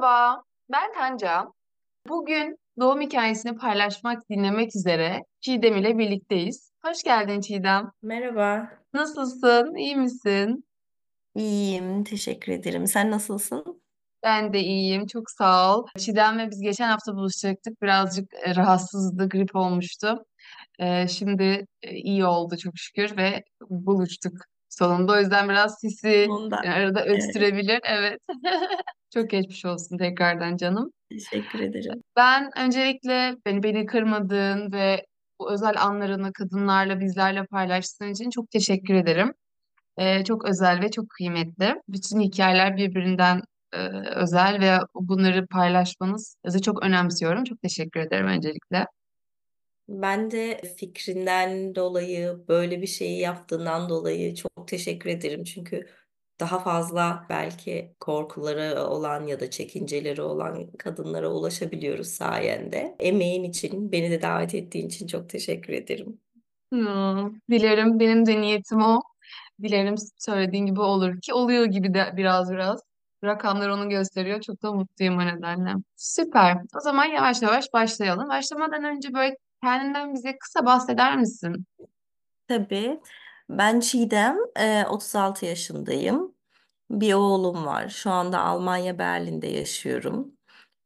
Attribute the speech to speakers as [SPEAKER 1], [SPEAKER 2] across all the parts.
[SPEAKER 1] Merhaba, ben Tanca. Bugün doğum hikayesini paylaşmak, dinlemek üzere Çiğdem ile birlikteyiz. Hoş geldin Çiğdem.
[SPEAKER 2] Merhaba.
[SPEAKER 1] Nasılsın? İyi misin?
[SPEAKER 2] İyiyim, teşekkür ederim. Sen nasılsın?
[SPEAKER 1] Ben de iyiyim, çok sağ ol. Çiğdem'le biz geçen hafta buluşacaktık. Birazcık e, rahatsızdı, grip olmuştu. E, şimdi e, iyi oldu çok şükür ve buluştuk sonunda. O yüzden biraz
[SPEAKER 2] Ondan.
[SPEAKER 1] e, arada öksürebilir. Evet. Çok geçmiş olsun tekrardan canım.
[SPEAKER 2] teşekkür ederim.
[SPEAKER 1] Ben öncelikle beni beni kırmadığın ve bu özel anlarını kadınlarla bizlerle paylaştığın için çok teşekkür ederim. Ee, çok özel ve çok kıymetli. Bütün hikayeler birbirinden e, özel ve bunları paylaşmanız çok önemsiyorum. Çok teşekkür ederim öncelikle.
[SPEAKER 2] Ben de fikrinden dolayı, böyle bir şeyi yaptığından dolayı çok teşekkür ederim. Çünkü daha fazla belki korkuları olan ya da çekinceleri olan kadınlara ulaşabiliyoruz sayende. Emeğin için, beni de davet ettiğin için çok teşekkür ederim.
[SPEAKER 1] Hmm, dilerim benim de niyetim o. Dilerim söylediğin gibi olur ki oluyor gibi de biraz biraz. Rakamlar onu gösteriyor. Çok da mutluyum o nedenle. Süper. O zaman yavaş yavaş başlayalım. Başlamadan önce böyle kendinden bize kısa bahseder misin?
[SPEAKER 2] Tabii. Ben Çiğdem, e, 36 yaşındayım. Bir oğlum var. Şu anda Almanya Berlin'de yaşıyorum.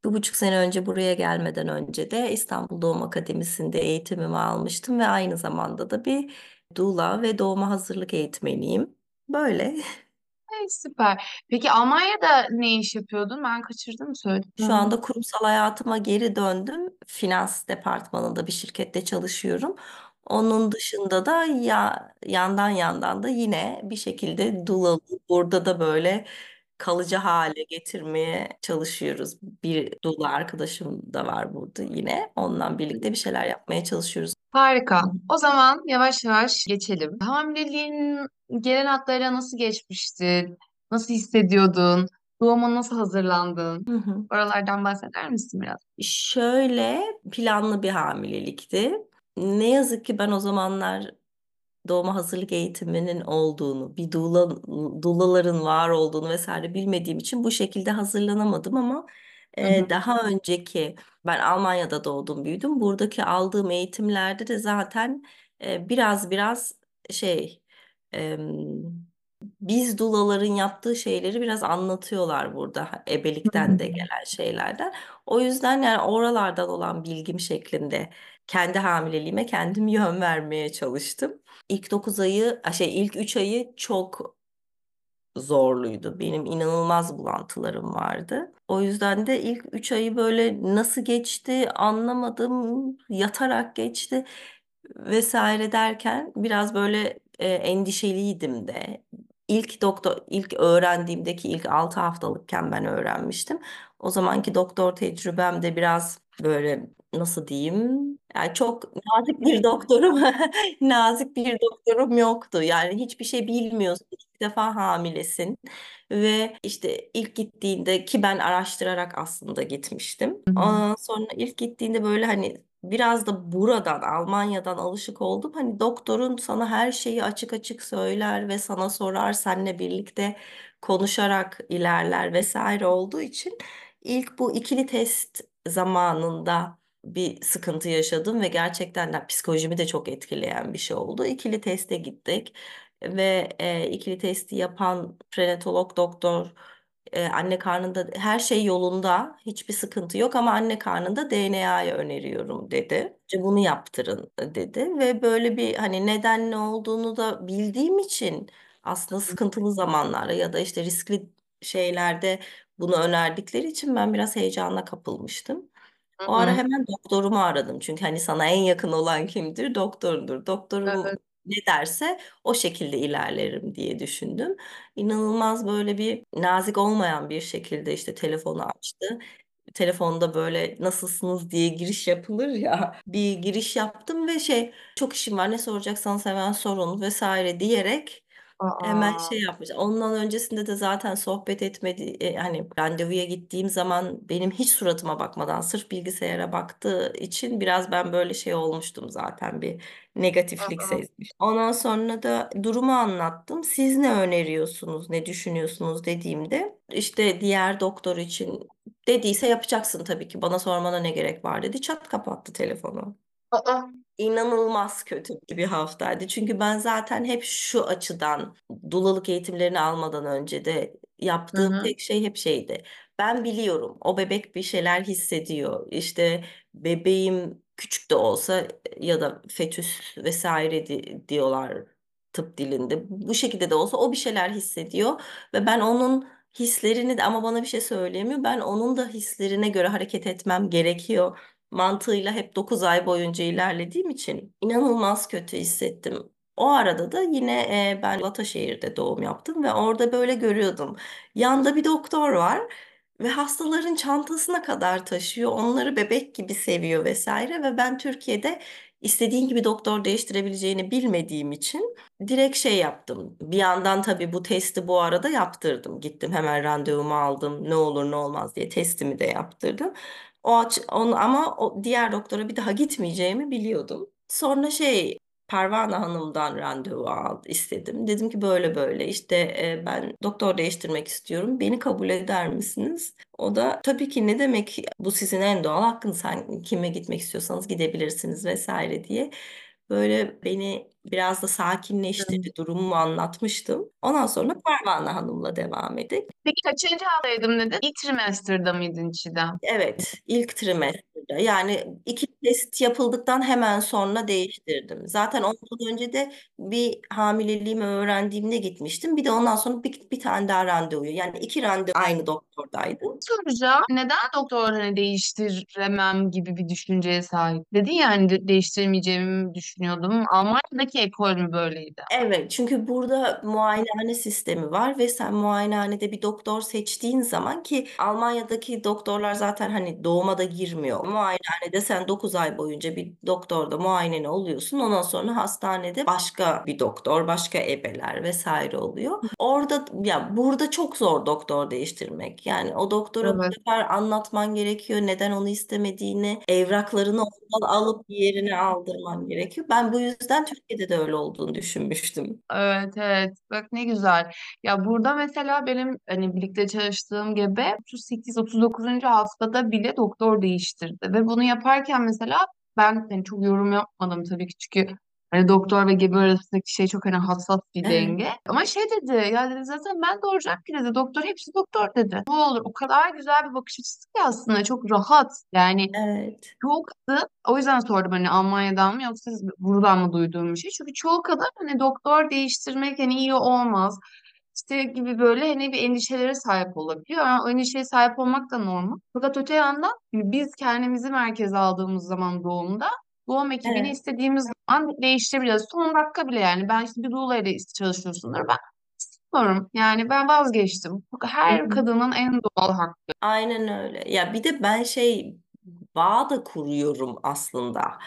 [SPEAKER 2] Bir buçuk sene önce buraya gelmeden önce de İstanbul Doğum Akademisi'nde eğitimimi almıştım ve aynı zamanda da bir doula ve doğuma hazırlık eğitmeniyim. Böyle.
[SPEAKER 1] Hey, süper. Peki Almanya'da ne iş yapıyordun? Ben kaçırdım
[SPEAKER 2] Şu
[SPEAKER 1] söylediklerini.
[SPEAKER 2] anda kurumsal hayatıma geri döndüm. Finans departmanında bir şirkette çalışıyorum. Onun dışında da ya yandan yandan da yine bir şekilde dulalı burada da böyle kalıcı hale getirmeye çalışıyoruz. Bir dula arkadaşım da var burada yine. Onunla birlikte bir şeyler yapmaya çalışıyoruz.
[SPEAKER 1] Harika. O zaman yavaş yavaş geçelim. Hamileliğin gelen hatlarıyla nasıl geçmişti? Nasıl hissediyordun? Doğuma nasıl hazırlandın?
[SPEAKER 2] Hı hı.
[SPEAKER 1] Oralardan bahseder misin biraz?
[SPEAKER 2] Şöyle planlı bir hamilelikti. Ne yazık ki ben o zamanlar doğuma hazırlık eğitiminin olduğunu, bir doula, doulaların var olduğunu vesaire bilmediğim için bu şekilde hazırlanamadım ama
[SPEAKER 1] Hı
[SPEAKER 2] e,
[SPEAKER 1] hı.
[SPEAKER 2] daha önceki ben Almanya'da doğdum büyüdüm. Buradaki aldığım eğitimlerde de zaten e, biraz biraz şey em, biz dulaların yaptığı şeyleri biraz anlatıyorlar burada ebelikten de gelen şeylerden. O yüzden yani oralardan olan bilgim şeklinde kendi hamileliğime kendim yön vermeye çalıştım. İlk 9 ayı, şey ilk 3 ayı çok zorluydu. Benim inanılmaz bulantılarım vardı. O yüzden de ilk 3 ayı böyle nasıl geçti anlamadım. Yatarak geçti vesaire derken biraz böyle e, endişeliydim de. İlk doktor ilk öğrendiğimdeki ilk 6 haftalıkken ben öğrenmiştim. O zamanki doktor tecrübem de biraz böyle nasıl diyeyim? Yani çok nazik bir doktorum nazik bir doktorum yoktu. Yani hiçbir şey bilmiyorsun. İlk defa hamilesin ve işte ilk gittiğinde ki ben araştırarak aslında gitmiştim.
[SPEAKER 1] Hı hı.
[SPEAKER 2] Ondan sonra ilk gittiğinde böyle hani biraz da buradan Almanya'dan alışık oldum. Hani doktorun sana her şeyi açık açık söyler ve sana sorar, seninle birlikte konuşarak ilerler vesaire olduğu için ilk bu ikili test zamanında bir sıkıntı yaşadım ve gerçekten de psikolojimi de çok etkileyen bir şey oldu. İkili teste gittik ve e, ikili testi yapan prenatolog doktor e, anne karnında her şey yolunda, hiçbir sıkıntı yok ama anne karnında DNA'yı öneriyorum dedi. İşte bunu yaptırın dedi ve böyle bir hani neden ne olduğunu da bildiğim için aslında sıkıntılı zamanlarda ya da işte riskli şeylerde bunu önerdikleri için ben biraz heyecana kapılmıştım.
[SPEAKER 1] Hı
[SPEAKER 2] O ara
[SPEAKER 1] hı.
[SPEAKER 2] hemen doktorumu aradım. Çünkü hani sana en yakın olan kimdir? Doktorundur.
[SPEAKER 1] Evet.
[SPEAKER 2] Doktorum ne derse o şekilde ilerlerim diye düşündüm. İnanılmaz böyle bir nazik olmayan bir şekilde işte telefonu açtı. Telefonda böyle nasılsınız diye giriş yapılır ya. Bir giriş yaptım ve şey çok işim var ne soracaksanız hemen sorun vesaire diyerek Hemen şey yapmış. Ondan öncesinde de zaten sohbet etmedi. e, hani randevuya gittiğim zaman benim hiç suratıma bakmadan sırf bilgisayara baktığı için biraz ben böyle şey olmuştum zaten bir negatiflik
[SPEAKER 1] aa.
[SPEAKER 2] sezmiş. Ondan sonra da durumu anlattım. Siz ne öneriyorsunuz, ne düşünüyorsunuz dediğimde işte diğer doktor için Dediyse yapacaksın tabii ki. Bana sormana ne gerek var dedi. Çat kapattı telefonu.
[SPEAKER 1] Aa.
[SPEAKER 2] İnanılmaz kötü bir haftaydı. Çünkü ben zaten hep şu açıdan dulalık eğitimlerini almadan önce de yaptığım tek şey hep şeydi. Ben biliyorum o bebek bir şeyler hissediyor. İşte bebeğim küçük de olsa ya da fetüs vesaire di- diyorlar tıp dilinde. Bu şekilde de olsa o bir şeyler hissediyor ve ben onun hislerini de ama bana bir şey söyleyemiyor. Ben onun da hislerine göre hareket etmem gerekiyor mantığıyla hep 9 ay boyunca ilerlediğim için inanılmaz kötü hissettim. O arada da yine e, ben Ataşehir'de doğum yaptım ve orada böyle görüyordum. Yanda bir doktor var ve hastaların çantasına kadar taşıyor. Onları bebek gibi seviyor vesaire ve ben Türkiye'de istediğin gibi doktor değiştirebileceğini bilmediğim için direkt şey yaptım. Bir yandan tabii bu testi bu arada yaptırdım. Gittim hemen randevumu aldım. Ne olur ne olmaz diye testimi de yaptırdım. O aç, onu, ama o diğer doktora bir daha gitmeyeceğimi biliyordum. Sonra şey Parvana Hanım'dan randevu al, istedim. Dedim ki böyle böyle işte e, ben doktor değiştirmek istiyorum. Beni kabul eder misiniz? O da tabii ki ne demek bu sizin en doğal hakkınız. Sen kime gitmek istiyorsanız gidebilirsiniz vesaire diye. Böyle beni biraz da sakinleştirdi. Durumumu anlatmıştım. Ondan sonra Parvana Hanım'la devam ettik.
[SPEAKER 1] Peki kaçıncı haftaydım dedin? İlk trimester'da mıydın Çiğdem?
[SPEAKER 2] Evet, ilk trimesterde. Yani iki test yapıldıktan hemen sonra değiştirdim. Zaten ondan önce de bir hamileliğimi öğrendiğimde gitmiştim. Bir de ondan sonra bir, bir tane daha randevuyu. Yani iki randevu aynı doktordaydı.
[SPEAKER 1] Soracağım. Neden doktor hani değiştiremem gibi bir düşünceye sahip? Dedin ya hani de- değiştiremeyeceğimi düşünüyordum. Almanya'daki ekol mü böyleydi?
[SPEAKER 2] Evet, çünkü burada muayenehane sistemi var ve sen muayenehanede bir doktor seçtiğin zaman ki Almanya'daki doktorlar zaten hani doğuma da girmiyor. Muayenehanede sen 9 ay boyunca bir doktorda muayeneni oluyorsun. Ondan sonra hastanede başka bir doktor, başka ebeler vesaire oluyor. Orada ya burada çok zor doktor değiştirmek. Yani o doktora bu
[SPEAKER 1] Evet.
[SPEAKER 2] sefer anlatman gerekiyor neden onu istemediğini, evraklarını ondan alıp yerine aldırman gerekiyor. Ben bu yüzden Türkiye'de de öyle olduğunu düşünmüştüm.
[SPEAKER 1] Evet evet bak ne güzel. Ya burada mesela benim hani birlikte çalıştığım gebe 38-39. haftada bile doktor değiştirdi. Ve bunu yaparken mesela ben hani çok yorum yapmadım tabii ki çünkü hani doktor ve gebe arasındaki şey çok hani hassas bir denge. Ama şey dedi ya dedi zaten ben doğuracağım ki dedi doktor hepsi doktor dedi. Ne olur o kadar güzel bir bakış açısı ki aslında çok rahat. Yani
[SPEAKER 2] evet,
[SPEAKER 1] Çoğu kadın, o yüzden sordum hani Almanya'dan mı yoksa buradan mı duyduğum bir şey. Çünkü çoğu kadın hani doktor değiştirmek hani iyi olmaz. İşte gibi böyle hani bir endişelere sahip olabiliyor. Yani o endişeye sahip olmak da normal. Fakat öte yandan biz kendimizi merkeze aldığımız zaman doğumda doğum ekibini
[SPEAKER 2] evet.
[SPEAKER 1] istediğimiz zaman değiştirebiliriz. Son dakika bile yani ben işte bir doula ile çalışıyorsundur ben istemiyorum. Yani ben vazgeçtim.
[SPEAKER 2] Hı
[SPEAKER 1] Her
[SPEAKER 2] hı.
[SPEAKER 1] kadının en doğal hakkı.
[SPEAKER 2] Aynen öyle. Ya bir de ben şey bağ da kuruyorum aslında.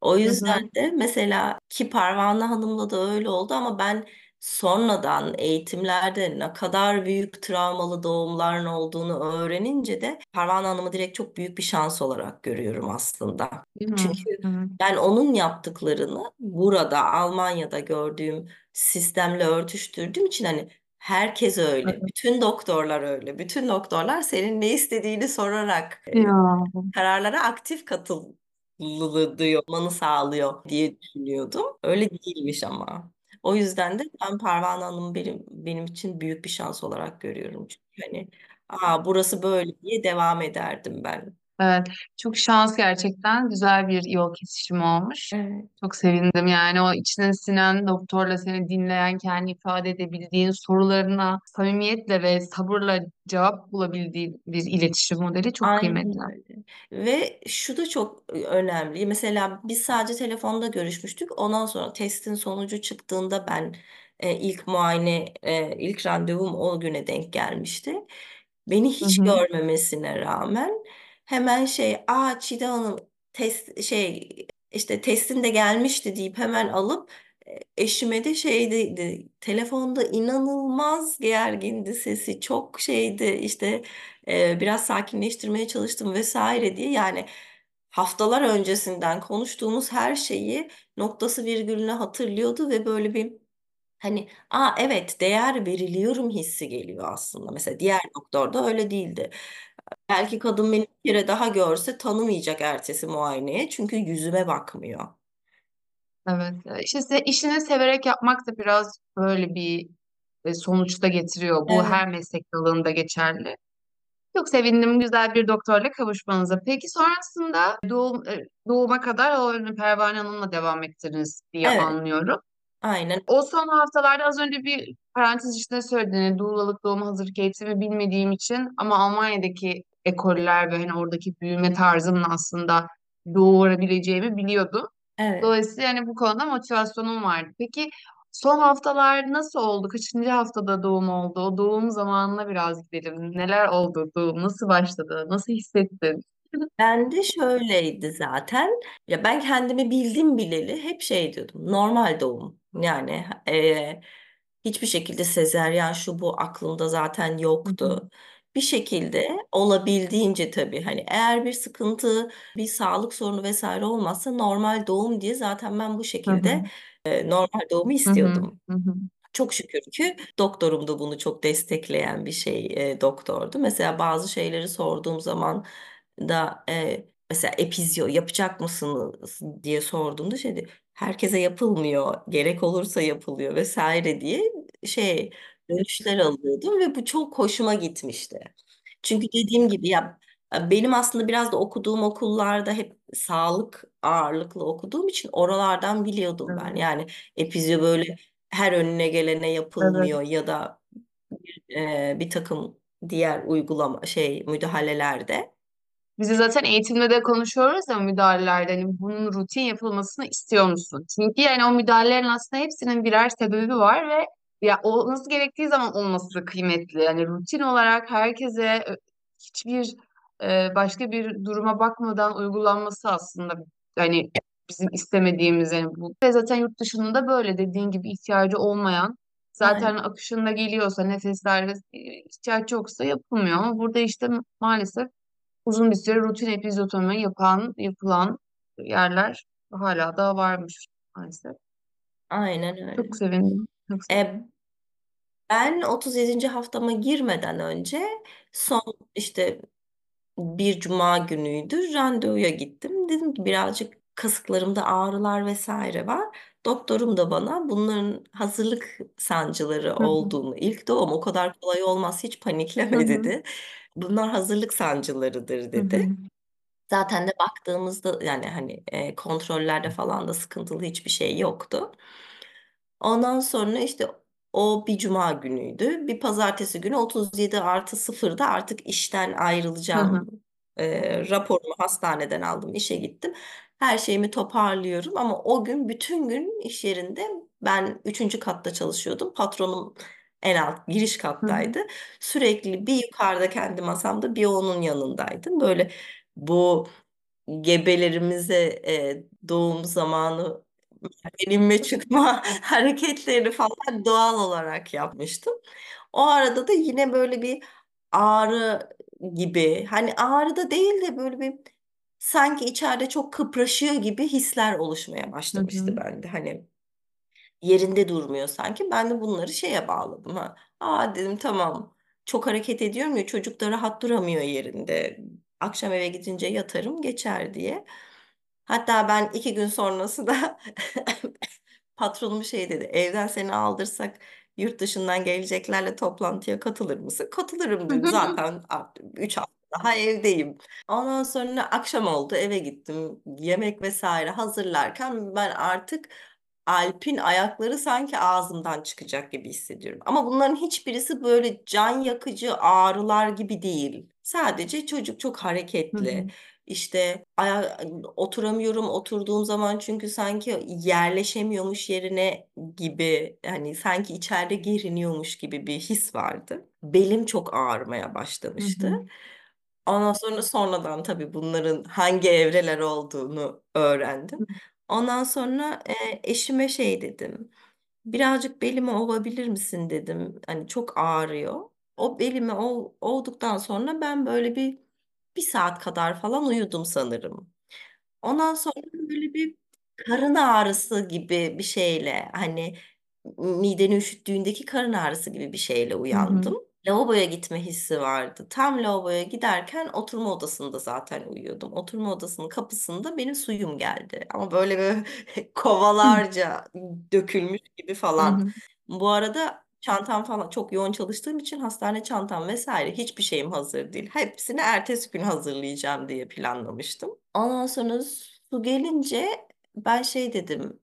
[SPEAKER 2] O
[SPEAKER 1] Hı
[SPEAKER 2] yüzden
[SPEAKER 1] hı.
[SPEAKER 2] de mesela ki Parvana Hanım'la da öyle oldu ama ben sonradan eğitimlerde ne kadar büyük travmalı doğumların olduğunu öğrenince de Parvana Hanım'ı direkt çok büyük bir şans olarak görüyorum aslında.
[SPEAKER 1] Hı hı.
[SPEAKER 2] Çünkü
[SPEAKER 1] Hı hı.
[SPEAKER 2] ben onun yaptıklarını burada Almanya'da gördüğüm sistemle örtüştürdüğüm için hani herkes öyle. Bütün doktorlar öyle. Bütün doktorlar senin ne istediğini sorarak
[SPEAKER 1] Ya.
[SPEAKER 2] kararlara aktif katılmanı sağlıyor diye düşünüyordum. Öyle değilmiş ama. O yüzden de ben Parvana Hanım'ı benim, benim için büyük bir şans olarak görüyorum. Çünkü hani Aa, burası böyle diye devam ederdim ben.
[SPEAKER 1] Evet, çok şans gerçekten güzel bir yol kesişimi olmuş.
[SPEAKER 2] Evet.
[SPEAKER 1] Çok sevindim yani o içine sinen doktorla seni dinleyen, kendi ifade edebildiğin sorularına samimiyetle ve sabırla cevap bulabildiğin bir iletişim modeli çok kıymetli.
[SPEAKER 2] Aynen öyle. Ve şu da çok önemli. Mesela biz sadece telefonda görüşmüştük. Ondan sonra testin sonucu çıktığında ben e, ilk muayene, e, ilk randevum o güne denk gelmişti. Beni hiç
[SPEAKER 1] hı.
[SPEAKER 2] görmemesine rağmen hemen şey, aa Çiğdem Hanım test şey işte testin de gelmişti deyip hemen alıp eşime de şeydi telefonda inanılmaz gergindi sesi çok şeydi işte e, biraz sakinleştirmeye çalıştım vesaire diye yani haftalar öncesinden konuştuğumuz her şeyi noktası virgülüne hatırlıyordu ve böyle bir hani aa evet değer veriliyorum hissi geliyor aslında. Mesela diğer doktor da öyle değildi. Belki kadın beni bir kere daha görse tanımayacak ertesi muayeneye çünkü yüzüme bakmıyor.
[SPEAKER 1] Evet. İşte se- işini severek yapmak da biraz böyle bir e, sonuçta getiriyor. Bu
[SPEAKER 2] Evet.
[SPEAKER 1] her meslek dalında geçerli. Çok sevindim güzel bir doktorla kavuşmanıza. Peki sonrasında doğum, e, doğuma kadar o ürünü Pervane Hanım'la devam ettiniz diye
[SPEAKER 2] Evet,
[SPEAKER 1] anlıyorum.
[SPEAKER 2] aynen.
[SPEAKER 1] O son haftalarda az önce bir parantez içinde söylediğini, doğulalık doğum hazırlık eğitimi bilmediğim için ama Almanya'daki ekoller ve hani oradaki büyüme tarzımla aslında doğurabileceğimi biliyordum.
[SPEAKER 2] Evet.
[SPEAKER 1] Dolayısıyla yani bu konuda motivasyonum vardı. Peki son haftalar nasıl oldu? Kaçıncı haftada doğum oldu? O doğum zamanına biraz gidelim. Neler oldu doğum? Nasıl başladı? Nasıl hissettin?
[SPEAKER 2] Ben de şöyleydi zaten. Ya ben kendimi bildim bileli hep şey diyordum. Normal doğum. Yani e, hiçbir şekilde sezeryan şu bu aklımda zaten
[SPEAKER 1] Hı hı,
[SPEAKER 2] yoktu. Bir şekilde olabildiğince tabii hani eğer bir sıkıntı, bir sağlık sorunu vesaire olmazsa normal doğum diye zaten ben bu şekilde e, normal doğumu
[SPEAKER 1] hı hı,
[SPEAKER 2] istiyordum.
[SPEAKER 1] hı hı,
[SPEAKER 2] Çok şükür ki doktorum da bunu çok destekleyen bir şey e, doktordu. Mesela bazı şeyleri sorduğum zaman da e, mesela epizyo yapacak mısınız? diye sorduğumda şey dedi, herkese yapılmıyor, gerek olursa yapılıyor. vesaire diye şey dönüşler alıyordum ve bu çok hoşuma gitmişti. Çünkü dediğim gibi ya benim aslında biraz da okuduğum okullarda hep sağlık ağırlıklı okuduğum için oralardan biliyordum ben.
[SPEAKER 1] Evet,
[SPEAKER 2] Yani epizyo böyle her önüne gelene
[SPEAKER 1] evet.
[SPEAKER 2] yapılmıyor ya da e, bir takım diğer uygulama şey müdahalelerde.
[SPEAKER 1] Bizi zaten eğitimde de konuşuyoruz ya müdahalelerde hani bunun rutin yapılmasını istiyor musun? Çünkü yani o müdahalelerin aslında hepsinin birer sebebi var ve ya olması gerektiği zaman olması kıymetli. Yani rutin olarak herkese hiçbir e, başka bir duruma bakmadan uygulanması aslında yani bizim istemediğimiz yani bu. Ve zaten yurt dışında böyle dediğin gibi ihtiyacı olmayan zaten
[SPEAKER 2] Aynen,
[SPEAKER 1] akışında geliyorsa nefeslerde ihtiyaç yoksa yapılmıyor ama burada işte maalesef uzun bir süre rutin epizotomi yapan, yapılan yerler hala da varmış maalesef.
[SPEAKER 2] aynen öyle.
[SPEAKER 1] Çok sevindim. Çok sevindim.
[SPEAKER 2] E, ben 37. haftama girmeden önce son işte bir cuma günüydü. Randevuya gittim. Dedim ki birazcık kasıklarımda ağrılar vesaire var. Doktorum da bana bunların hazırlık sancıları
[SPEAKER 1] Hı hı.
[SPEAKER 2] olduğunu, ilk doğum o kadar kolay olmaz hiç
[SPEAKER 1] Hı
[SPEAKER 2] panikleme
[SPEAKER 1] hı.
[SPEAKER 2] dedi. Bunlar hazırlık sancılarıdır
[SPEAKER 1] Hı hı.
[SPEAKER 2] dedi. Zaten de baktığımızda yani hani e, kontrollerde falan da sıkıntılı hiçbir şey yoktu. Ondan sonra işte o bir cuma günüydü. Bir pazartesi günü 37 artı sıfırda artık işten
[SPEAKER 1] Hı hı.
[SPEAKER 2] ayrılacağım. E, raporumu hastaneden aldım, işe gittim. Her şeyimi toparlıyorum ama o gün bütün gün iş yerinde ben üçüncü katta çalışıyordum. Patronum en alt giriş
[SPEAKER 1] Hı hı.
[SPEAKER 2] kattaydı. Sürekli bir yukarıda kendi masamda bir onun yanındaydım. Böyle bu gebelerimize e, doğum zamanı inme çıkma hareketlerini falan doğal olarak yapmıştım. O arada da yine böyle bir ağrı gibi hani ağrı da değil de böyle bir sanki içeride çok kıpraşıyor gibi hisler oluşmaya
[SPEAKER 1] Hı hı.
[SPEAKER 2] başlamıştı bende. Hani yerinde durmuyor sanki. Ben de bunları şeye bağladım ha. Aa dedim tamam. Çok hareket ediyorum ya çocuk da rahat duramıyor yerinde. Akşam eve gidince yatarım geçer diye. Hatta ben iki gün sonrası da patronum şey dedi. Evden seni aldırsak yurt dışından geleceklerle toplantıya katılır mısın? Katılırım dedim. Zaten artık 3 hafta daha evdeyim. Ondan sonra akşam oldu eve gittim. Yemek vesaire hazırlarken ben artık Alp'in ayakları sanki ağzımdan çıkacak gibi hissediyorum. Ama bunların hiçbirisi böyle can yakıcı ağrılar gibi değil. Sadece çocuk çok hareketli.
[SPEAKER 1] Hı.
[SPEAKER 2] İşte aya oturamıyorum oturduğum zaman çünkü sanki yerleşemiyormuş yerine gibi hani sanki içeride geriniyormuş gibi bir his vardı. Belim çok ağrımaya
[SPEAKER 1] Hı
[SPEAKER 2] başlamıştı.
[SPEAKER 1] hı.
[SPEAKER 2] Ondan sonra sonradan tabii bunların hangi evreler olduğunu öğrendim. Ondan sonra e, eşime şey dedim. Birazcık belimi ovabilir misin dedim. Hani çok ağrıyor. O belimi ov, ovduktan sonra ben böyle bir bir saat kadar falan uyudum sanırım. Ondan sonra böyle bir karın ağrısı gibi bir şeyle hani mideni üşüttüğündeki karın ağrısı gibi bir şeyle
[SPEAKER 1] Hı hı.
[SPEAKER 2] uyandım. Lavaboya gitme hissi vardı. Tam lavaboya giderken oturma odasında zaten uyuyordum. Oturma odasının kapısında benim suyum geldi. Ama böyle böyle kovalarca dökülmüş gibi
[SPEAKER 1] Hı
[SPEAKER 2] falan.
[SPEAKER 1] hı.
[SPEAKER 2] Bu arada çantam falan çok yoğun çalıştığım için hastane çantam vesaire hiçbir şeyim hazır değil. Hepsini ertesi gün hazırlayacağım diye planlamıştım. Ondan sonra su gelince ben şey dedim.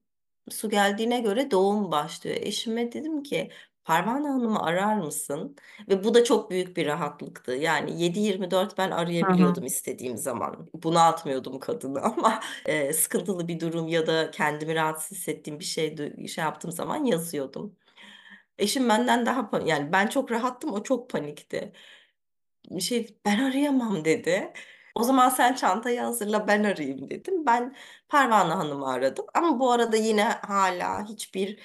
[SPEAKER 2] Su geldiğine göre doğum başlıyor. Eşime dedim ki Parvana Hanım'ı arar mısın? Ve bu da çok büyük bir rahatlıktı. Yani 7-24 ben arayabiliyordum istediğim zaman. Bunaltmıyordum kadını ama e, sıkıntılı bir durum ya da kendimi rahatsız hissettiğim bir şey şey yaptığım zaman yazıyordum. Eşim benden daha yani ben çok rahattım o çok panikti. Şey ben arayamam dedi. O zaman sen çantayı hazırla ben arayayım dedim. Ben Parvana Hanım'ı aradım ama bu arada yine hala hiçbir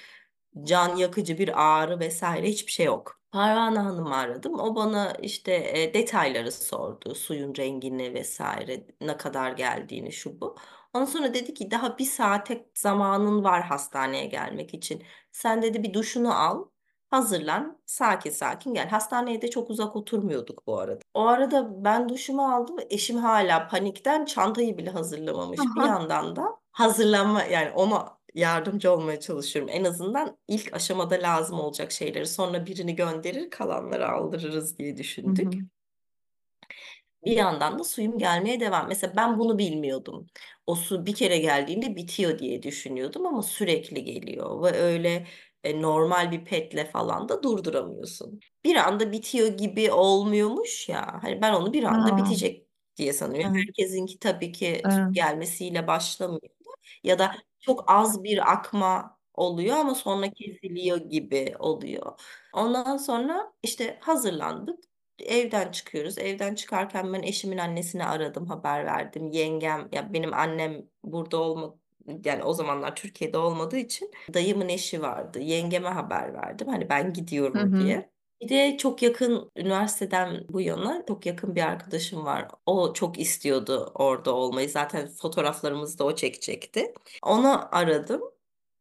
[SPEAKER 2] can yakıcı bir ağrı vesaire hiçbir şey yok. Parvana Hanım'ı aradım. O bana işte e, detayları sordu. Suyun rengini vesaire, ne kadar geldiğini şu bu. Ondan sonra dedi ki daha bir saate zamanın var hastaneye gelmek için. Sen dedi bir duşunu al. Hazırlan, sakin sakin gel. Hastaneye de çok uzak oturmuyorduk bu arada. O arada ben duşumu aldım. Eşim hala panikten çantayı bile hazırlamamış. Bir
[SPEAKER 1] Aha.
[SPEAKER 2] yandan da hazırlanma yani ona yardımcı olmaya çalışıyorum. En azından ilk aşamada lazım olacak şeyleri sonra birini gönderir, kalanları aldırırız diye
[SPEAKER 1] Hı hı.
[SPEAKER 2] düşündük. Bir yandan da suyum gelmeye devam. Mesela ben bunu bilmiyordum. O su bir kere geldiğinde bitiyor diye düşünüyordum ama sürekli geliyor ve öyle e, normal bir petle falan da durduramıyorsun. Bir anda bitiyor gibi olmuyormuş ya. Hani ben onu bir anda
[SPEAKER 1] Aa,
[SPEAKER 2] bitecek diye sanıyorum.
[SPEAKER 1] evet,
[SPEAKER 2] Herkesinki tabii ki
[SPEAKER 1] evet.
[SPEAKER 2] gelmesiyle başlamıyor ya da çok az bir akma oluyor ama sonra kesiliyor gibi oluyor. Ondan sonra işte hazırlandık. Evden çıkıyoruz. Evden çıkarken ben eşimin annesine aradım, haber verdim. Yengem, ya benim annem burada olma yani o zamanlar Türkiye'de olmadığı için dayımın eşi vardı. Yengeme haber verdim. Hani ben
[SPEAKER 1] Hı
[SPEAKER 2] gidiyorum
[SPEAKER 1] hı.
[SPEAKER 2] diye. Bir de çok yakın üniversiteden bu yana çok yakın bir arkadaşım var. O çok istiyordu orada olmayı. Zaten fotoğraflarımızı da o çekecekti. Onu aradım.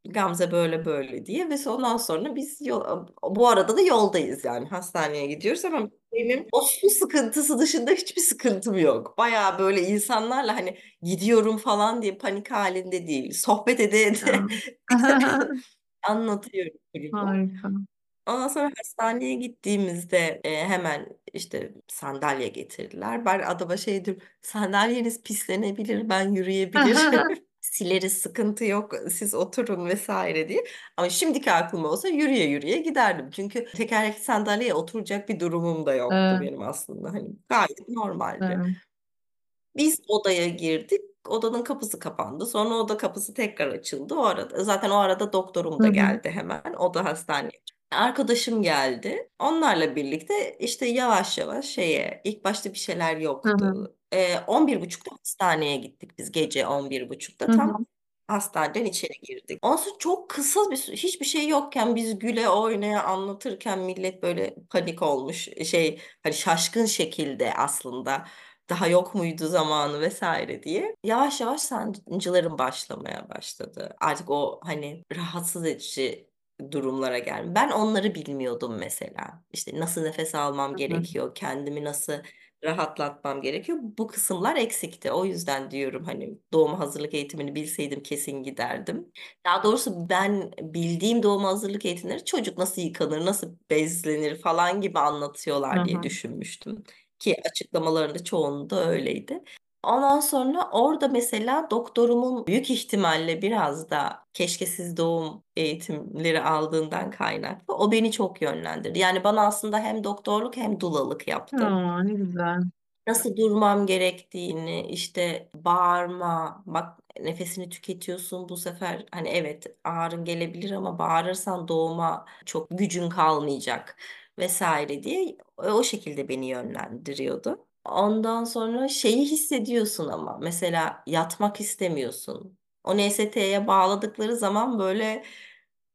[SPEAKER 2] Gamze böyle böyle diye ve ondan sonra biz yol, bu arada da yoldayız yani hastaneye gidiyoruz ama benim o su sıkıntısı dışında hiçbir sıkıntım yok. Baya böyle insanlarla hani gidiyorum falan diye panik halinde değil. Sohbet ede ede anlatıyorum.
[SPEAKER 1] Harika.
[SPEAKER 2] Ondan sonra hastaneye gittiğimizde e, hemen işte sandalye getirdiler. Ben adama şey diyorum, sandalyeniz pislenebilir, ben yürüyebilirim. Sileriz sıkıntı yok, siz oturun vesaire diye. Ama şimdiki aklım olsa yürüye yürüye giderdim. Çünkü tekerlekli sandalyeye oturacak bir durumum da yoktu
[SPEAKER 1] Evet,
[SPEAKER 2] benim aslında. Hani gayet normaldi.
[SPEAKER 1] evet.
[SPEAKER 2] Biz odaya girdik. Odanın kapısı kapandı. Sonra oda kapısı tekrar açıldı. O arada zaten o arada doktorum da
[SPEAKER 1] hı.
[SPEAKER 2] geldi hemen. O da hastaneye. Arkadaşım geldi. Onlarla birlikte işte yavaş yavaş şeye ilk başta bir şeyler
[SPEAKER 1] Hı hı.
[SPEAKER 2] Ee, 11.30'da hastaneye gittik biz gece 11.30'da
[SPEAKER 1] Hı
[SPEAKER 2] tam
[SPEAKER 1] hı.
[SPEAKER 2] hastaneden içeri girdik. Ondan çok kısa bir hiçbir şey yokken biz güle oynaya anlatırken millet böyle panik olmuş şey hani şaşkın şekilde aslında daha yok muydu zamanı vesaire diye. Yavaş yavaş sancılarım başlamaya başladı. Artık o hani rahatsız edici durumlara geldim. Ben onları bilmiyordum mesela. İşte nasıl nefes almam gerekiyor, kendimi nasıl rahatlatmam gerekiyor. Bu kısımlar eksikti. O yüzden diyorum hani doğum hazırlık eğitimini bilseydim kesin giderdim. Daha doğrusu ben bildiğim doğum hazırlık eğitimleri çocuk nasıl yıkanır, nasıl bezlenir falan gibi anlatıyorlar diye düşünmüştüm. Ki açıklamalarında çoğunda öyleydi. Ondan sonra orada mesela doktorumun büyük ihtimalle biraz da keşke siz doğum eğitimleri aldığından kaynaklı o beni çok yönlendirdi. Yani bana aslında hem doktorluk hem dulalık yaptı
[SPEAKER 1] Aa, ne güzel.
[SPEAKER 2] nasıl durmam gerektiğini, işte bağırma, bak nefesini tüketiyorsun bu sefer hani evet ağrın gelebilir ama bağırırsan doğuma çok gücün kalmayacak vesaire diye o şekilde beni yönlendiriyordu. Ondan sonra şeyi hissediyorsun ama mesela yatmak istemiyorsun. O NST'ye bağladıkları zaman böyle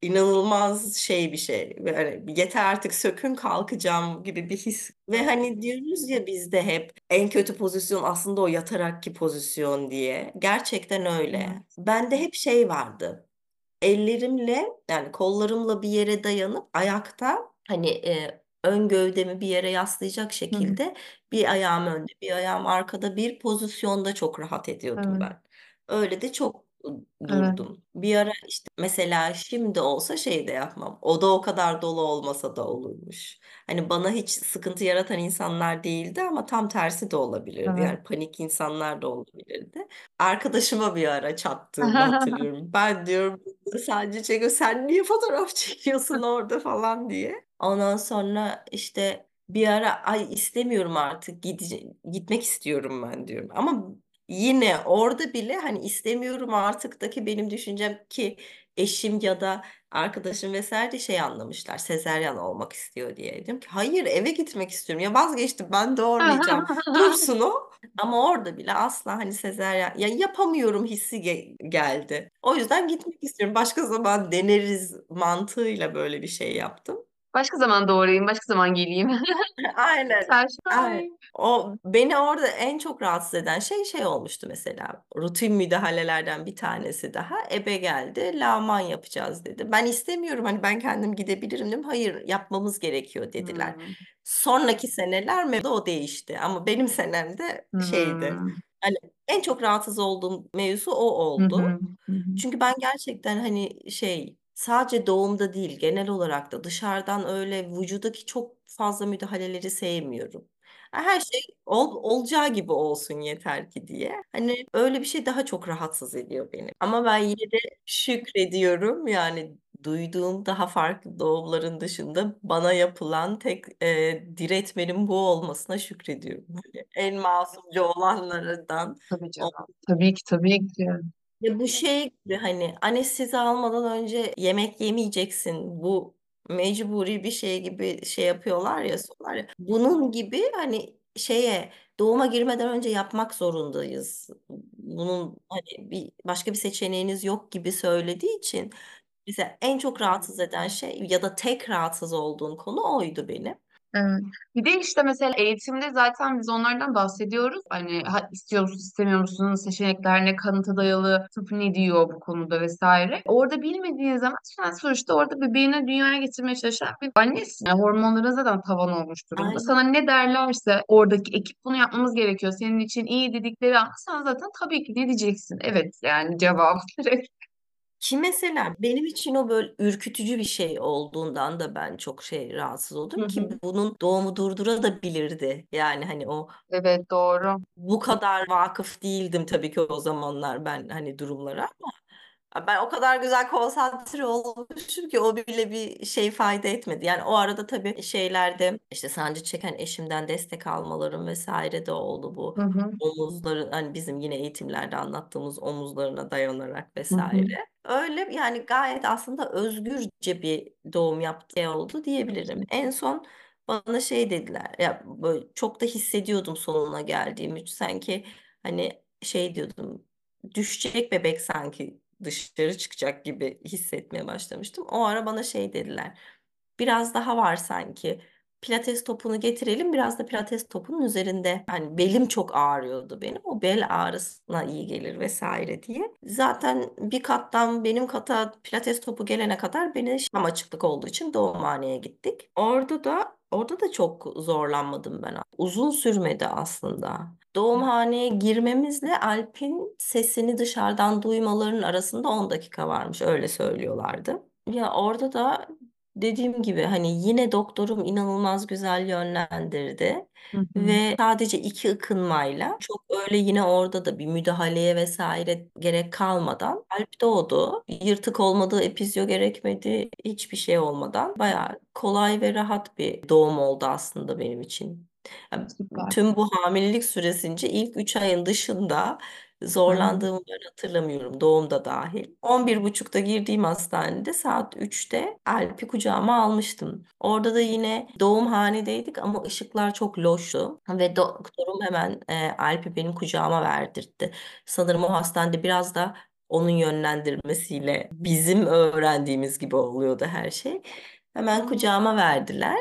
[SPEAKER 2] inanılmaz şey bir şey. Böyle yeter artık sökün kalkacağım gibi bir his. Ve hani diyoruz ya bizde hep en kötü pozisyon aslında o yatarakki pozisyon diye. Gerçekten öyle. Bende hep şey vardı. Ellerimle yani kollarımla bir yere dayanıp ayakta hani e, ön gövdemi bir yere yaslayacak
[SPEAKER 1] Hı hı.
[SPEAKER 2] şekilde bir ayağım önde, bir ayağım arkada bir pozisyonda çok rahat ediyordum
[SPEAKER 1] Evet,
[SPEAKER 2] ben. Öyle de çok
[SPEAKER 1] evet.
[SPEAKER 2] durdum. Bir ara işte mesela şimdi olsa şey de yapmam. O da o kadar dolu olmasa da olurmuş. Hani bana hiç sıkıntı yaratan insanlar değildi ama tam tersi de olabilirdi.
[SPEAKER 1] Evet.
[SPEAKER 2] Yani panik insanlar da olabilirdi. Arkadaşıma bir ara çattığımı hatırlıyorum. Ben diyorum "Burada sadece çekiyor. Sen niye fotoğraf çekiyorsun orada falan diye. Ondan sonra işte bir ara ay istemiyorum artık gidece- gitmek istiyorum ben diyorum. Ama yine orada bile hani istemiyorum artıktaki benim düşüncem ki eşim ya da arkadaşım vesaire de şey anlamışlar. Sezeryan olmak istiyor diye. Dedim ki hayır eve gitmek istiyorum. Ya vazgeçtim ben doğurmayacağım. Dursun o. Ama orada bile asla hani sezaryen ya yapamıyorum hissi ge- geldi. O yüzden gitmek istiyorum. Başka zaman deneriz mantığıyla böyle bir şey yaptım.
[SPEAKER 1] Başka zaman doğrayayım, başka zaman geleyim.
[SPEAKER 2] Aynen. Aynen. O beni orada en çok rahatsız eden şey şey olmuştu mesela. Rutin müdahalelerden bir tanesi daha. Ebe geldi. Lağman yapacağız dedi. Ben istemiyorum hani ben kendim gidebilirim dedim. Hayır yapmamız gerekiyor dediler.
[SPEAKER 1] Hmm.
[SPEAKER 2] Sonraki seneler mevzu o değişti. Ama benim senemde şeydi.
[SPEAKER 1] Hmm.
[SPEAKER 2] Hani en çok rahatsız olduğum mevzu o
[SPEAKER 1] hı.
[SPEAKER 2] oldu.
[SPEAKER 1] Hı hı.
[SPEAKER 2] Çünkü ben gerçekten hani şey sadece doğumda değil genel olarak da dışarıdan öyle vücudaki çok fazla müdahaleleri sevmiyorum. Her şey ol, olacağı gibi olsun yeter ki diye. Hani öyle bir şey daha çok rahatsız ediyor beni. Ama ben yine de şükrediyorum yani duyduğum daha farklı doğumların dışında bana yapılan tek e, diretmenin bu olmasına şükrediyorum. Hani en masumca olanlardan
[SPEAKER 1] Tabii canım. Tabii ki, tabii ki.
[SPEAKER 2] Ya bu şey gibi hani anestezi almadan önce yemek yemeyeceksin. Bu mecburi bir şey gibi şey yapıyorlar ya sorular ya. Bunun gibi hani şeye doğuma girmeden önce yapmak zorundayız. Bunun hani bir başka bir seçeneğiniz yok gibi söylediği için mesela en çok rahatsız eden şey ya da tek rahatsız olduğum konu oydu benim.
[SPEAKER 1] Evet. Bir de işte mesela eğitimde zaten biz onlardan bahsediyoruz. Hani ha, istiyor musunuz, istemiyor musunuz, seçenekler ne, kanıta dayalı tıp ne diyor bu konuda vesaire. Orada bilmediğin zaman sen sonuçta orada bebeğini dünyaya getirmeye çalışan bir annesin. Yani hormonların zaten tavan olmuş durumda.
[SPEAKER 2] Aynen.
[SPEAKER 1] Sana ne derlerse oradaki ekip bunu yapmamız gerekiyor. Senin için iyi dedikleri anda sen zaten tabii ki ne diyeceksin? Evet yani cevabı direkt.
[SPEAKER 2] Ki mesela benim için o böyle ürkütücü bir şey olduğundan da ben çok şey rahatsız
[SPEAKER 1] Hı
[SPEAKER 2] oldum ki
[SPEAKER 1] hı.
[SPEAKER 2] bunun doğumu durdurabilirdi. Yani hani o
[SPEAKER 1] Evet doğru.
[SPEAKER 2] bu kadar vakıf değildim tabii ki o zamanlar ben hani durumlara ama ben o kadar güzel konsantre olmuşum ki o bile bir şey fayda etmedi. Yani o arada tabii şeylerde işte sancı çeken eşimden destek almalarım vesaire de oldu bu
[SPEAKER 1] Hı hı.
[SPEAKER 2] omuzları hani bizim yine eğitimlerde anlattığımız omuzlarına dayanarak
[SPEAKER 1] Hı hı.
[SPEAKER 2] vesaire. Öyle yani gayet aslında özgürce bir doğum yaptığı oldu diyebilirim. En son bana şey dediler ya böyle çok da hissediyordum sonuna geldiğimi sanki hani şey diyordum düşecek bebek sanki dışarı çıkacak gibi hissetmeye başlamıştım. O ara bana şey dediler. Biraz daha var sanki. Pilates topunu getirelim. Biraz da pilates topunun üzerinde. Hani belim çok ağrıyordu benim. O bel ağrısına iyi gelir vesaire diye. Zaten bir kattan benim kata pilates topu gelene kadar beni tam açıklık olduğu için doğumhaneye gittik. Orada da orada da çok zorlanmadım ben. Uzun sürmedi aslında. Doğumhaneye girmemizle Alp'in sesini dışarıdan duymalarının arasında 10 dakika varmış. Öyle söylüyorlardı. Ya orada da dediğim gibi hani yine doktorum inanılmaz güzel yönlendirdi.
[SPEAKER 1] Hı hı.
[SPEAKER 2] Ve sadece iki ıkınmayla çok öyle yine orada da bir müdahaleye vesaire gerek kalmadan Alp doğdu. Yırtık olmadığı epizyo gerekmedi. Hiçbir şey olmadan bayağı kolay ve rahat bir doğum oldu aslında benim için.
[SPEAKER 1] Süper.
[SPEAKER 2] tüm bu hamilelik süresince ilk 3 ayın dışında
[SPEAKER 1] Hı
[SPEAKER 2] zorlandığımı ben hatırlamıyorum doğumda dahil. on bir buçukta girdiğim hastanede saat üçte Alp'i kucağıma almıştım. Orada da yine doğumhanedeydik ama ışıklar çok loştu ve doktorum hemen e, Alp'i benim kucağıma verdirtti. Sanırım o hastanede biraz da onun yönlendirmesiyle bizim öğrendiğimiz gibi oluyordu her şey. Hemen kucağıma verdiler.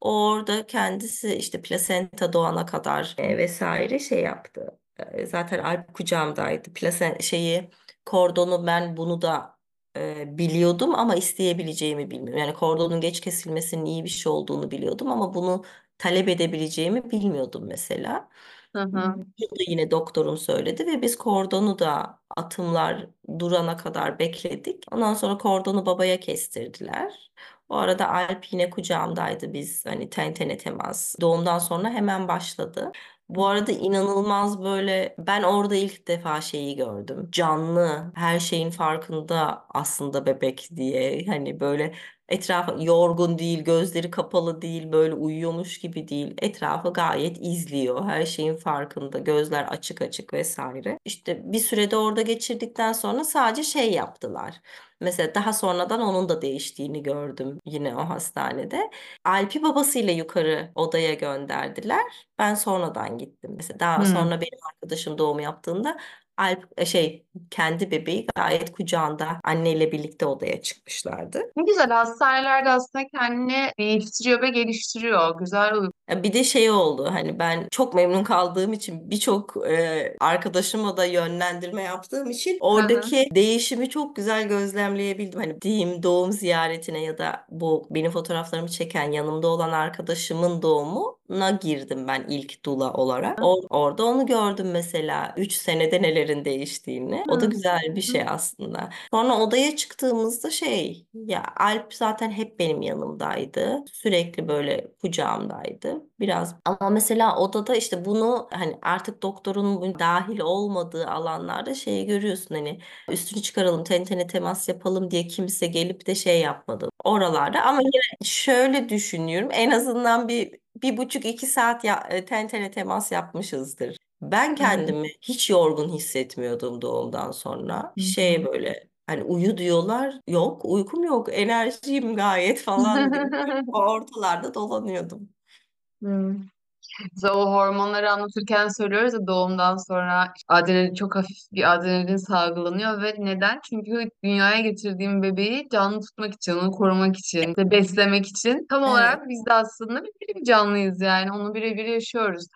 [SPEAKER 2] Orada kendisi işte plasenta doğana kadar e, vesaire şey yaptı. E, Zaten Alp kucağımdaydı. Plasen şeyi kordonu ben bunu da e, biliyordum ama isteyebileceğimi bilmiyorum. Yani kordonun geç kesilmesinin iyi bir şey olduğunu biliyordum ama bunu talep edebileceğimi bilmiyordum mesela.
[SPEAKER 1] Hı hı.
[SPEAKER 2] Bunu da yine doktorum söyledi ve biz kordonu da atımlar durana kadar bekledik. Ondan sonra kordonu babaya kestirdiler. O arada Alp yine kucağımdaydı biz hani ten tene temas. Doğumdan sonra hemen başladı. Bu arada inanılmaz böyle ben orada ilk defa şeyi gördüm. Canlı, her şeyin farkında aslında bebek diye. Hani böyle etrafı yorgun değil, gözleri kapalı değil, böyle uyuyormuş gibi değil. Etrafı gayet izliyor. Her şeyin farkında, gözler açık açık vesaire. İşte bir sürede orada geçirdikten sonra sadece şey yaptılar. Mesela daha sonradan onun da değiştiğini gördüm yine o hastanede. Alp'i babasıyla yukarı odaya gönderdiler. Ben sonradan gittim. Mesela daha
[SPEAKER 1] Hı.
[SPEAKER 2] sonra benim arkadaşım doğum yaptığında Alp e, şey kendi bebeği gayet kucağında anneyle birlikte odaya çıkmışlardı.
[SPEAKER 1] Ne güzel hastanelerde aslında kendini değiştiriyor ve geliştiriyor. Güzel.
[SPEAKER 2] Ya Bir de şey oldu hani ben çok memnun kaldığım için birçok e, arkadaşıma da yönlendirme yaptığım için oradaki değişimi çok güzel gözlemleyebildim. Hani diyeyim doğum ziyaretine ya da bu benim fotoğraflarımı çeken yanımda olan arkadaşımın doğumuna girdim ben ilk dula olarak. O- orada onu gördüm mesela 3 senede nelerin değiştiğini. O da güzel bir şey aslında. Sonra odaya çıktığımızda şey ya Alp zaten hep benim yanımdaydı. Sürekli böyle kucağımdaydı. Biraz ama mesela odada işte bunu hani artık doktorun dahil olmadığı alanlarda şeyi görüyorsun hani üstünü çıkaralım ten tene temas yapalım diye kimse gelip de şey yapmadı oralarda ama yine şöyle düşünüyorum en azından bir bir buçuk iki saat ya, e, ten tene temas yapmışızdır. Ben kendimi hiç yorgun hissetmiyordum doğumdan sonra.
[SPEAKER 1] Hı
[SPEAKER 2] Şey böyle hani uyu diyorlar. Yok uykum yok enerjiyim gayet falan. Ortalarda dolanıyordum.
[SPEAKER 1] Hı. O hormonları anlatırken söylüyoruz ya doğumdan sonra adrenalin çok hafif bir adrenalin salgılanıyor ve neden? Çünkü dünyaya getirdiğim bebeği canlı tutmak için, onu korumak için, ve beslemek için tam
[SPEAKER 2] Evet.
[SPEAKER 1] olarak biz de aslında bir, bir canlıyız yani onu birebir yaşıyoruz.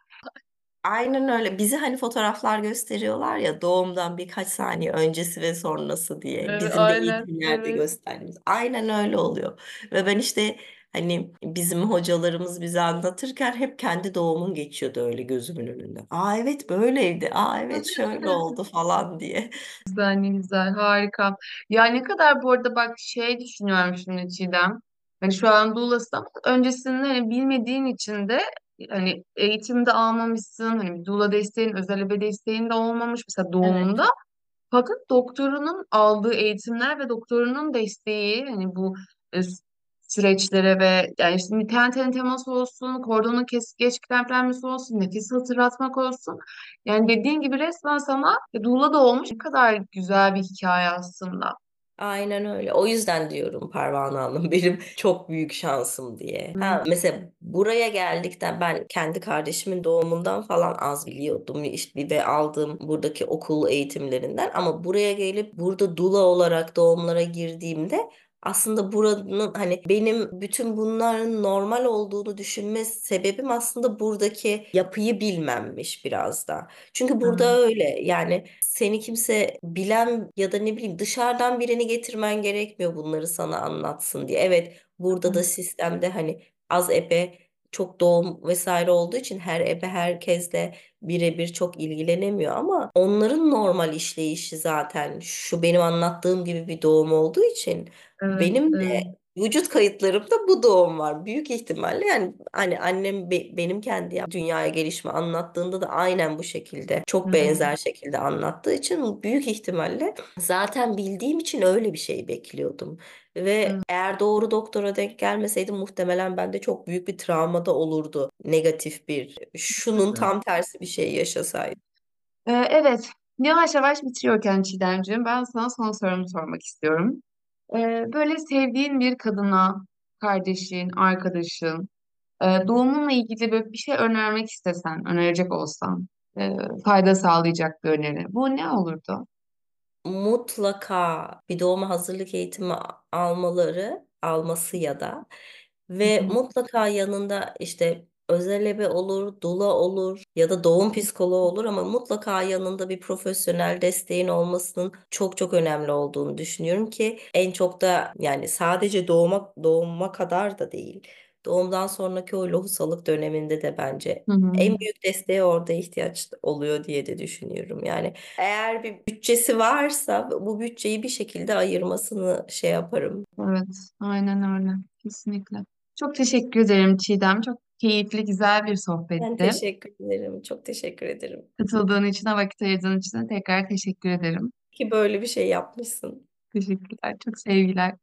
[SPEAKER 2] Aynen öyle. Bizi hani fotoğraflar gösteriyorlar ya doğumdan birkaç saniye öncesi ve sonrası diye.
[SPEAKER 1] Evet,
[SPEAKER 2] Bizim de
[SPEAKER 1] aynen.
[SPEAKER 2] eğitimlerde
[SPEAKER 1] Evet.
[SPEAKER 2] gösterdiğimiz. Aynen öyle oluyor. Ve ben işte hani bizim hocalarımız bize anlatırken hep kendi doğumum geçiyordu öyle gözümün önünde. Aa evet böyleydi. Aa evet şöyle oldu falan diye.
[SPEAKER 1] Güzel, ne güzel, harika. Ya ne kadar bu arada bak şey düşünüyorum şimdi Çiğdem. Hani şu an doulasın ama öncesinde hani bilmediğin için de hani eğitimde almamışsın. Hani bir doula desteğin, özel ebe desteğin de olmamış mesela doğumunda.
[SPEAKER 2] Evet.
[SPEAKER 1] Fakat doktorunun aldığı eğitimler ve doktorunun desteği hani bu e, süreçlere ve yani işte ten ten temas olsun, kordonun kesik geç kremplenmesi olsun, nefes hatırlatmak olsun. Yani dediğin gibi resmen sana e, doula da olmuş ne kadar güzel bir hikaye aslında.
[SPEAKER 2] Aynen öyle. O yüzden diyorum Parvana Hanım benim çok büyük şansım diye. Ha, mesela buraya geldikten ben kendi kardeşimin doğumundan falan az biliyordum işte ve aldığım buradaki okul eğitimlerinden ama buraya gelip burada dula olarak doğumlara girdiğimde aslında buranın hani benim bütün bunların normal olduğunu düşünme sebebim aslında buradaki yapıyı bilmemmiş biraz da. Çünkü burada
[SPEAKER 1] hı
[SPEAKER 2] öyle yani seni kimse bilen ya da ne bileyim dışarıdan birini getirmen gerekmiyor bunları sana anlatsın diye. Evet burada da sistemde hani az ebe çok doğum vesaire olduğu için her ebe herkesle birebir çok ilgilenemiyor ama onların normal işleyişi zaten şu benim anlattığım gibi bir doğum olduğu için
[SPEAKER 1] Evet,
[SPEAKER 2] benim
[SPEAKER 1] evet.
[SPEAKER 2] Vücut kayıtlarımda bu doğum var. Büyük ihtimalle yani hani annem be- benim kendi dünyaya gelişimi anlattığında da aynen bu şekilde çok benzer şekilde anlattığı için büyük ihtimalle zaten bildiğim için öyle bir şey bekliyordum. Ve
[SPEAKER 1] Hı
[SPEAKER 2] eğer doğru doktora denk gelmeseydim muhtemelen bende çok büyük bir travmada olurdu. Negatif bir şunun
[SPEAKER 1] hı.
[SPEAKER 2] tam tersi bir şey yaşasaydım.
[SPEAKER 1] Ee, evet, yavaş yavaş bitiriyorken Çiğdemciğim ben sana son sorumu sormak istiyorum. Böyle sevdiğin bir kadına, kardeşin, arkadaşın, e, doğumunla ilgili böyle bir şey önermek istesen, önerecek olsan, fayda sağlayacak bir öneri. Bu ne olurdu?
[SPEAKER 2] mutlaka bir doğuma hazırlık eğitimi almaları, alması ya da
[SPEAKER 1] Hı
[SPEAKER 2] ve
[SPEAKER 1] hı.
[SPEAKER 2] mutlaka yanında işte özel ebe olur, dula olur ya da doğum psikoloğu olur ama mutlaka yanında bir profesyonel desteğin olmasının çok çok önemli olduğunu düşünüyorum ki en çok da yani sadece doğuma doğuma kadar da değil. Doğumdan sonraki o lohusalık döneminde de bence
[SPEAKER 1] Hı hı.
[SPEAKER 2] en büyük desteğe orada ihtiyaç oluyor diye de düşünüyorum. Yani eğer bir bütçesi varsa bu bütçeyi bir şekilde ayırmasını şey yaparım.
[SPEAKER 1] Evet, aynen öyle. Kesinlikle. Çok teşekkür ederim Çiğdem. Çok keyifli, güzel bir
[SPEAKER 2] Ben
[SPEAKER 1] sohbetti.
[SPEAKER 2] teşekkür ederim. Çok teşekkür ederim.
[SPEAKER 1] Katıldığın için, vakit ayırdığın için de tekrar teşekkür ederim.
[SPEAKER 2] Ki böyle bir şey yapmışsın.
[SPEAKER 1] Teşekkürler. Çok sevgiler.